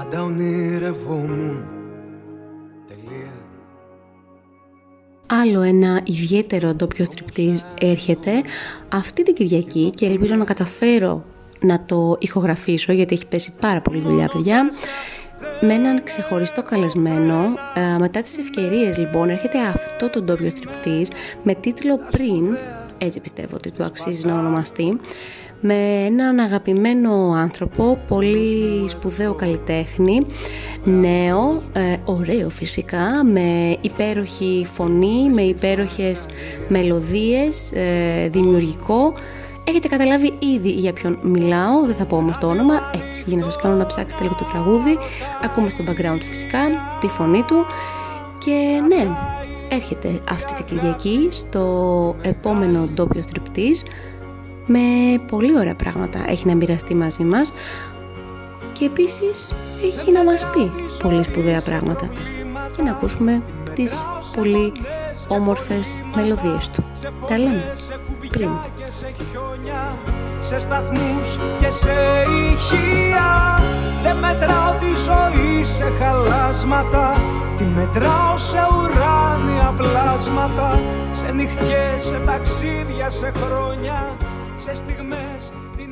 πάντα ονειρευόμουν. Τελεία. Άλλο ένα ιδιαίτερο ντόπιο στριπτής έρχεται αυτή την Κυριακή και ελπίζω να καταφέρω να το ηχογραφήσω γιατί έχει πέσει πάρα πολύ δουλειά παιδιά. Με έναν ξεχωριστό καλεσμένο ε, μετά τις ευκαιρίες λοιπόν έρχεται αυτό το ντόπιο στριπτής με τίτλο «Πριν» έτσι πιστεύω ότι του αξίζει να ονομαστεί με έναν αγαπημένο άνθρωπο, πολύ σπουδαίο καλλιτέχνη, νέο, ε, ωραίο φυσικά, με υπέροχη φωνή, με υπέροχες μελωδίες, ε, δημιουργικό. Έχετε καταλάβει ήδη για ποιον μιλάω, δεν θα πω όμως το όνομα, έτσι για να σας κάνω να ψάξετε λίγο το τραγούδι. Ακούμε στο background φυσικά τη φωνή του και ναι, έρχεται αυτή την Κυριακή στο επόμενο ντόπιο στριπτής με πολύ ωραία πράγματα έχει να μοιραστεί μαζί μας και επίσης έχει να μας πει πολύ σπουδαία πράγματα και να ακούσουμε τις πολύ όμορφες μελωδίες του. Τα λέμε πριν. Σε σταθμούς και σε ηχεία Δεν μετράω τη ζωή σε χαλάσματα Τη μετράω σε ουράνια πλάσματα Σε νυχτιές, σε ταξίδια, σε χρόνια Σε στιγμές την